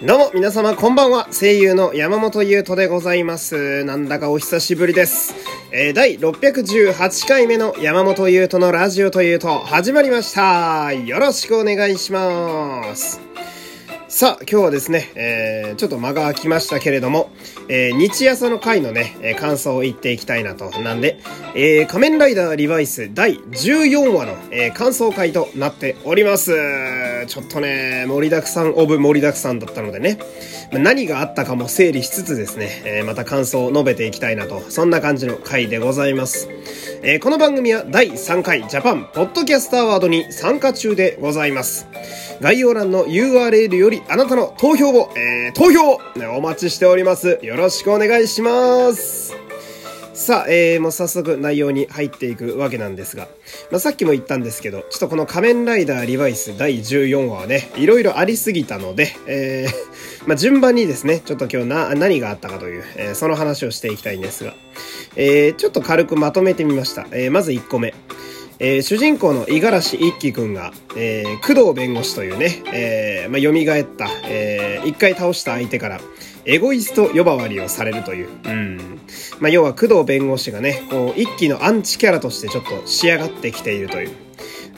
どうも皆様こんばんは。声優の山本優斗でございます。なんだかお久しぶりです、えー、第618回目の山本優斗のラジオというと始まりました。よろしくお願いします。さあ、今日はですね、えー、ちょっと間が空きましたけれども、えー、日朝の回のね、えー、感想を言っていきたいなと。なんで、えー、仮面ライダーリバイス第14話の、えー、感想回となっております。ちょっとね、盛りだくさんオブ盛りだくさんだったのでね、何があったかも整理しつつですね、え、また感想を述べていきたいなと、そんな感じの回でございます。え、この番組は第3回ジャパンポッドキャストアワードに参加中でございます。概要欄の URL よりあなたの投票を、えー、投票、お待ちしております。よろしくお願いします。さあ、えー、もう早速内容に入っていくわけなんですが、まあ、さっきも言ったんですけど、ちょっとこの仮面ライダーリバイス第14話はね、いろいろありすぎたので、えー、まあ、順番にですね、ちょっと今日な、何があったかという、えー、その話をしていきたいんですが、えー、ちょっと軽くまとめてみました。えー、まず1個目。えー、主人公の五十嵐一輝くんが、えー、工藤弁護士というね、えー、まあ、蘇った、えー、一回倒した相手から、エゴイスト呼ばわりをされるという。うん。まあ、要は工藤弁護士がね、こう、一輝のアンチキャラとしてちょっと仕上がってきているという。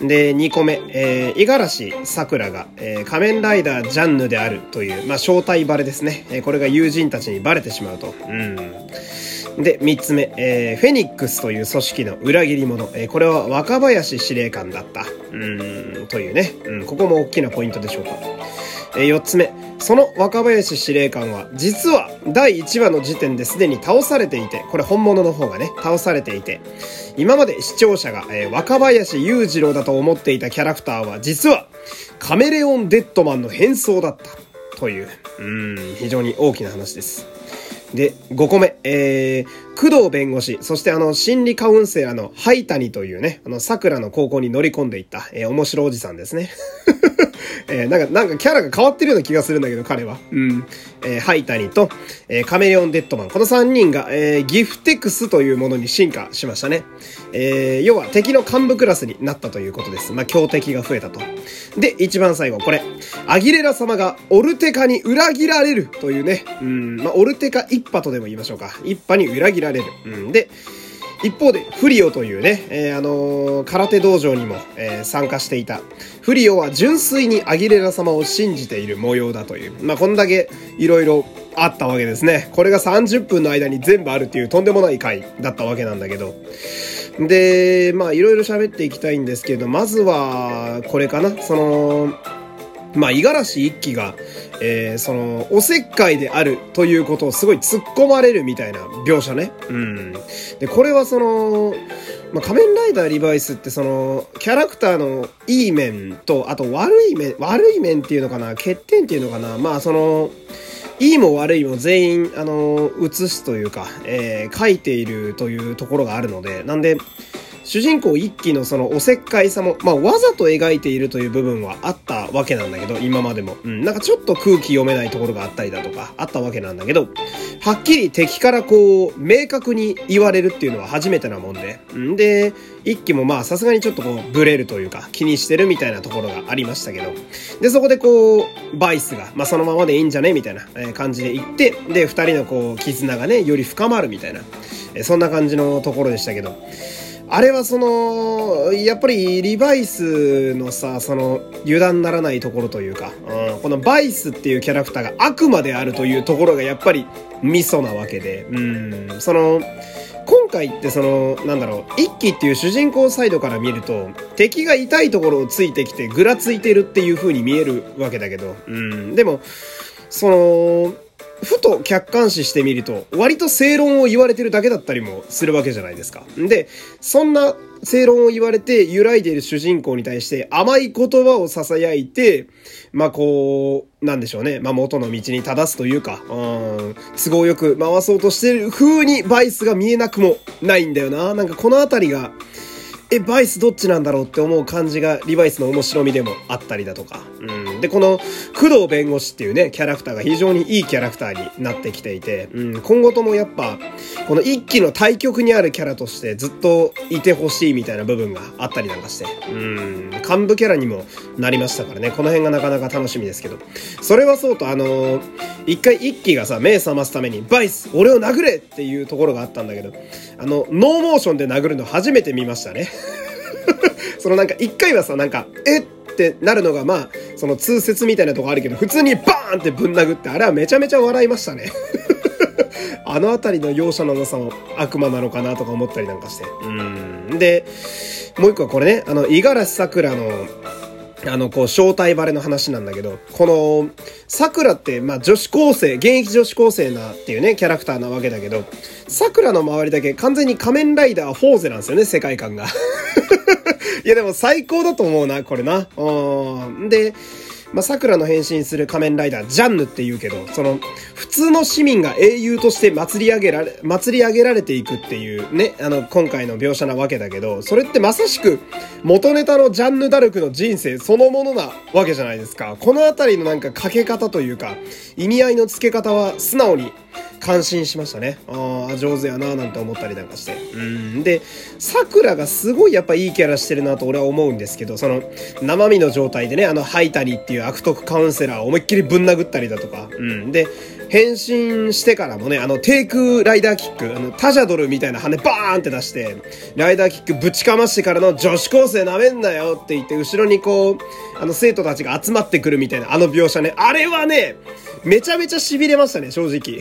で、2個目、えー、五十嵐桜が、えー、仮面ライダージャンヌであるという、まあ、正体バレですね。えー、これが友人たちにバレてしまうと。うん。で、三つ目、えー、フェニックスという組織の裏切り者。えー、これは若林司令官だった。うん、というね。うん、ここも大きなポイントでしょうか。えー、四つ目、その若林司令官は、実は第1話の時点ですでに倒されていて、これ本物の方がね、倒されていて、今まで視聴者が、えー、若林裕次郎だと思っていたキャラクターは、実はカメレオンデッドマンの変装だった。という、うん、非常に大きな話です。で、5個目、えー、工藤弁護士、そしてあの、心理カウンセラーのハイタニというね、あの、桜の高校に乗り込んでいった、えー、面白おじさんですね。えー、なんか、なんかキャラが変わってるような気がするんだけど、彼は。うん。えー、ハイタニと、えー、カメレオンデッドマン。この3人が、えー、ギフテクスというものに進化しましたね。えー、要は敵の幹部クラスになったということです。まあ、強敵が増えたと。で、一番最後、これ。アギレラ様がオルテカに裏切られるというね。うん、まあ、オルテカ一派とでも言いましょうか。一派に裏切られる。うん。で、一方で、フリオというね、えー、あのー、空手道場にも、えー、参加していた。フリオは純粋にアギレラ様を信じている模様だという。まあ、こんだけいろいろあったわけですね。これが30分の間に全部あるっていうとんでもない回だったわけなんだけど。で、まあ、いろいろ喋っていきたいんですけど、まずは、これかな。その、まあ、五十嵐一輝が、えー、その、おせっかいであるということをすごい突っ込まれるみたいな描写ね。うん。で、これはその、まあ、仮面ライダーリバイスってその、キャラクターのいい面と、あと悪い面、悪い面っていうのかな、欠点っていうのかな、まあその、いいも悪いも全員、あの、映すというか、えー、書いているというところがあるので、なんで、主人公一期のそのおせっかいさも、まあ、わざと描いているという部分はあったわけなんだけど、今までも。うん、なんかちょっと空気読めないところがあったりだとか、あったわけなんだけど、はっきり敵からこう、明確に言われるっていうのは初めてなもんで。んで、一期もまあさすがにちょっとこう、ブレるというか、気にしてるみたいなところがありましたけど。で、そこでこう、バイスが、まあそのままでいいんじゃね？みたいな感じで言って、で、二人のこう、絆がね、より深まるみたいな、そんな感じのところでしたけど。あれはその、やっぱりリバイスのさ、その油断ならないところというか、うん、このバイスっていうキャラクターが悪魔であるというところがやっぱりミソなわけで、うん、その、今回ってその、なんだろう、一輝っていう主人公サイドから見ると、敵が痛いところをついてきてぐらついてるっていう風に見えるわけだけど、うん、でも、その、ふと客観視してみると、割と正論を言われてるだけだったりもするわけじゃないですか。で、そんな正論を言われて揺らいでいる主人公に対して甘い言葉を囁いて、まあこう、なんでしょうね。まあ元の道に正すというか、うん、都合よく回そうとしてる風にバイスが見えなくもないんだよな。なんかこのあたりが、え、バイスどっちなんだろうって思う感じがリバイスの面白みでもあったりだとか。うん。で、この工藤弁護士っていうね、キャラクターが非常にいいキャラクターになってきていて、うん、今後ともやっぱ、この一期の対局にあるキャラとしてずっといてほしいみたいな部分があったりなんかして、うん、幹部キャラにもなりましたからね、この辺がなかなか楽しみですけど。それはそうと、あのー、一回一期がさ、目覚ますために、バイス俺を殴れっていうところがあったんだけど、あの、ノーモーションで殴るの初めて見ましたね。そのなんか一回はさ、なんか、えってなるのがまあ、その通説みたいなとこあるけど、普通にバーンってぶん殴って、あれはめちゃめちゃ笑いましたね。あの辺りの容赦のなさも悪魔なのかなとか思ったりなんかして。うん。で、もう一個はこれね、あの、五十嵐桜の、あの、こう、正体バレの話なんだけど、この、桜って、まあ、女子高生、現役女子高生なっていうね、キャラクターなわけだけど、桜の周りだけ完全に仮面ライダーフォーゼなんですよね、世界観が。いや、でも最高だと思うな、これな。うん。で、まあ、桜の変身する仮面ライダー、ジャンヌって言うけど、その、普通の市民が英雄として祭り上げられ、祭り上げられていくっていうね、あの、今回の描写なわけだけど、それってまさしく、元ネタのジャンヌ・ダルクの人生そのものなわけじゃないですか。このあたりのなんかかけ方というか、意味合いの付け方は素直に、感心しましたね。ああ、上手やななんて思ったりなんかして。うん。で、桜がすごいやっぱいいキャラしてるなと俺は思うんですけど、その、生身の状態でね、あの、ハイタリっていう悪徳カウンセラーを思いっきりぶん殴ったりだとか、うん。で、変身してからもね、あの、低空ライダーキック、あの、タジャドルみたいな羽バーンって出して、ライダーキックぶちかましてからの女子高生なめんなよって言って、後ろにこう、あの、生徒たちが集まってくるみたいな、あの描写ね、あれはね、めちゃめちゃ痺れましたね、正直。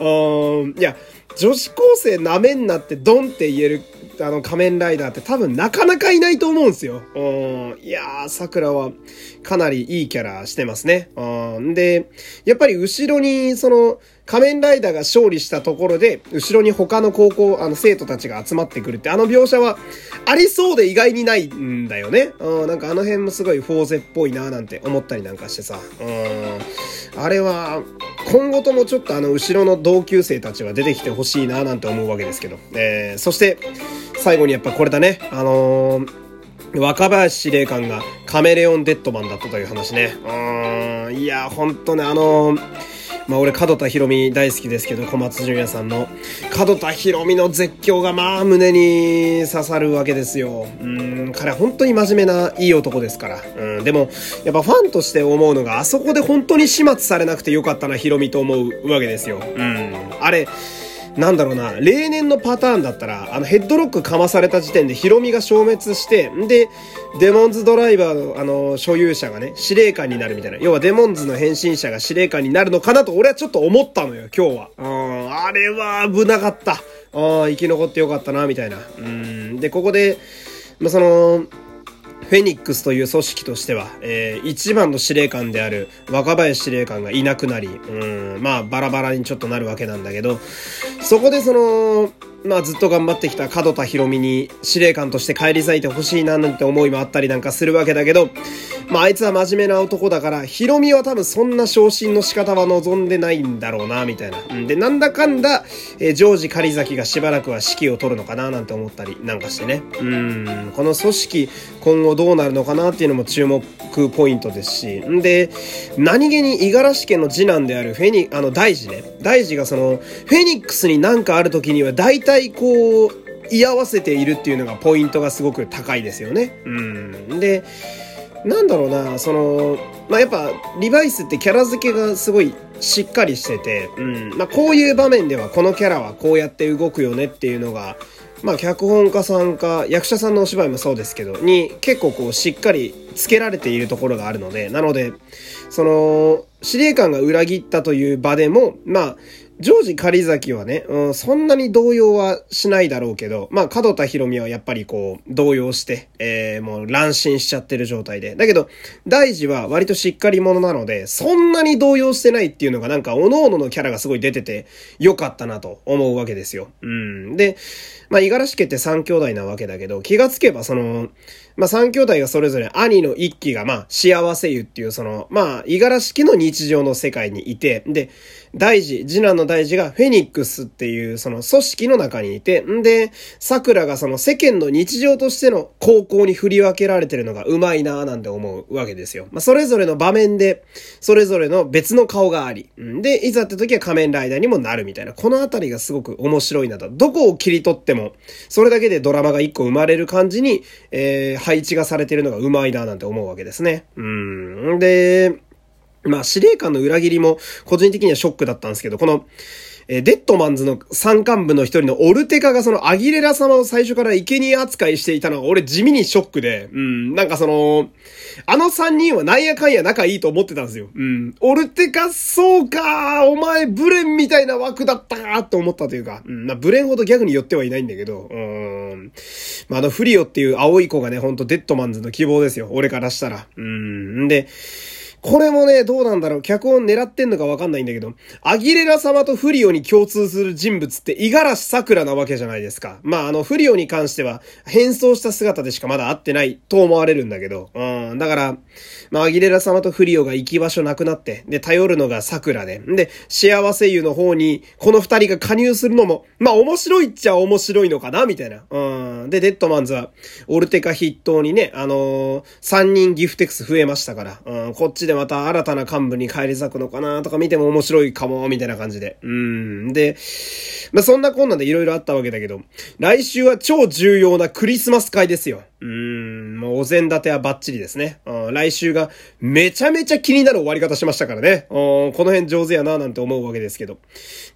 うん、いや、女子高生なめんなってドンって言える、あの仮面ライダーって多分なかなかいないと思うんですよ。うん、いやー、桜はかなりいいキャラしてますね。うん、で、やっぱり後ろにその仮面ライダーが勝利したところで、後ろに他の高校、あの生徒たちが集まってくるってあの描写はありそうで意外にないんだよね。うん、なんかあの辺もすごいフォーゼっぽいななんて思ったりなんかしてさ。うん、あれは、今後ともちょっとあの後ろの同級生たちは出てきてほしいななんて思うわけですけど。えー、そして、最後にやっぱこれだね。あのー、若林司令官がカメレオンデッドマンだったという話ね。うーん、いや、ほんとね、あのー、まあ俺、門田博美大好きですけど、小松純也さんの、門田博美の絶叫がまあ胸に刺さるわけですよ。うん、彼は本当に真面目ないい男ですから。うん、でも、やっぱファンとして思うのが、あそこで本当に始末されなくてよかったな、博美と思うわけですよ。うん、あれ、なんだろうな、例年のパターンだったら、あのヘッドロックかまされた時点でヒロミが消滅して、んで、デモンズドライバーの、あの、所有者がね、司令官になるみたいな。要はデモンズの変身者が司令官になるのかなと俺はちょっと思ったのよ、今日は。うん、あれは危なかった。ああ、生き残ってよかったな、みたいな。うん、で、ここで、まあ、その、フェニックスという組織としては、えー、一番の司令官である若林司令官がいなくなり、うん、まあバラバラにちょっとなるわけなんだけど、そこでその、まあずっと頑張ってきた門田博美に司令官として返り咲いてほしいななんて思いもあったりなんかするわけだけど、まああいつは真面目な男だから、ヒロミは多分そんな昇進の仕方は望んでないんだろうな、みたいな。で、なんだかんだ、えー、ジョージ狩崎がしばらくは指揮を取るのかな、なんて思ったりなんかしてね。うん、この組織、今後どうなるのかなっていうのも注目ポイントですし。んで、何気に五十嵐家の次男であるフェニ、あの、大事ね。大事がその、フェニックスになんかある時には大体こう、居合わせているっていうのがポイントがすごく高いですよね。うん。で、なんだろうな、その、まあ、やっぱ、リバイスってキャラ付けがすごいしっかりしてて、うん。まあ、こういう場面ではこのキャラはこうやって動くよねっていうのが、まあ、脚本家さんか、役者さんのお芝居もそうですけど、に結構こう、しっかりつけられているところがあるので、なので、その、司令官が裏切ったという場でも、まあ、ジョージ狩崎はね、うん、そんなに動揺はしないだろうけど、まあ、角田博美はやっぱりこう、動揺して、えー、もう乱心しちゃってる状態で。だけど、大事は割としっかり者なので、そんなに動揺してないっていうのがなんか、各々のキャラがすごい出てて、良かったなと思うわけですよ。うん。で、まあ、五十嵐家って三兄弟なわけだけど、気がつけばその、まあ、三兄弟がそれぞれ兄の一期が、まあ、幸せ湯っていう、その、まあ、五十嵐家の日常の世界にいて、で、大事、次男の大事がフェニックスっていうその組織の中にいて、んで、桜がその世間の日常としての高校に振り分けられてるのがうまいなぁなんて思うわけですよ。まあ、それぞれの場面で、それぞれの別の顔があり、んで、いざって時は仮面ライダーにもなるみたいな、このあたりがすごく面白いなと。どこを切り取っても、それだけでドラマが一個生まれる感じに、えー、配置がされてるのがうまいななんて思うわけですね。うん。で、まあ、司令官の裏切りも個人的にはショックだったんですけど、この、えデッドマンズの参幹部の一人のオルテカがそのアギレラ様を最初から生贄扱いしていたのが俺地味にショックで、うん、なんかその、あの三人はなんやかんや仲いいと思ってたんですよ。うん。オルテカ、そうかお前ブレンみたいな枠だったかと思ったというか、うん、まブレンほどギャグに寄ってはいないんだけど、うん。まああのフリオっていう青い子がね、ほんとデッドマンズの希望ですよ。俺からしたら。うん。んで、これもね、どうなんだろう。脚本狙ってんのかわかんないんだけど、アギレラ様とフリオに共通する人物って、五十嵐桜なわけじゃないですか。まあ、あの、フリオに関しては、変装した姿でしかまだ会ってないと思われるんだけど、うん、だから、まあ、アギレラ様とフリオが行き場所なくなって、で、頼るのが桜で、で、幸せ湯の方に、この二人が加入するのも、まあ、面白いっちゃ面白いのかな、みたいな。うん、で、デッドマンズは、オルテカ筆頭にね、あのー、三人ギフテクス増えましたから、うん、こっちでまた新たな幹部に返り咲くのかなとか見ても面白いかも、みたいな感じで。うん。で、まあ、そんなこんなで色々あったわけだけど、来週は超重要なクリスマス会ですよ。うん、もうお膳立てはバッチリですね。うん、来週がめちゃめちゃ気になる終わり方しましたからね。うん、この辺上手やななんて思うわけですけど。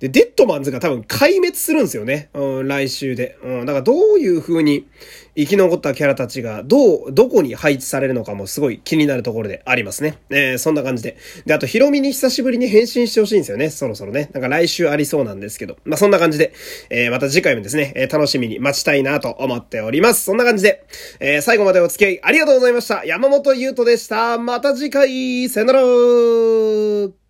で、デッドマンズが多分壊滅するんですよね。うん、来週で。うん、だからどういう風に生き残ったキャラたちがどう、どこに配置されるのかもすごい気になるところでありますね。えー、そんな感じで。で、あとヒロミに久しぶりに変身してほしいんですよね。そろそろね。なんか来週ありそうなんですけど。まあ、そんな感じで、えー、また次回もですね、えー、楽しみに待ちたいなと思っております。そんな感じで、えー、最後までお付き合いありがとうございました。山本優斗でした。また次回、さよなら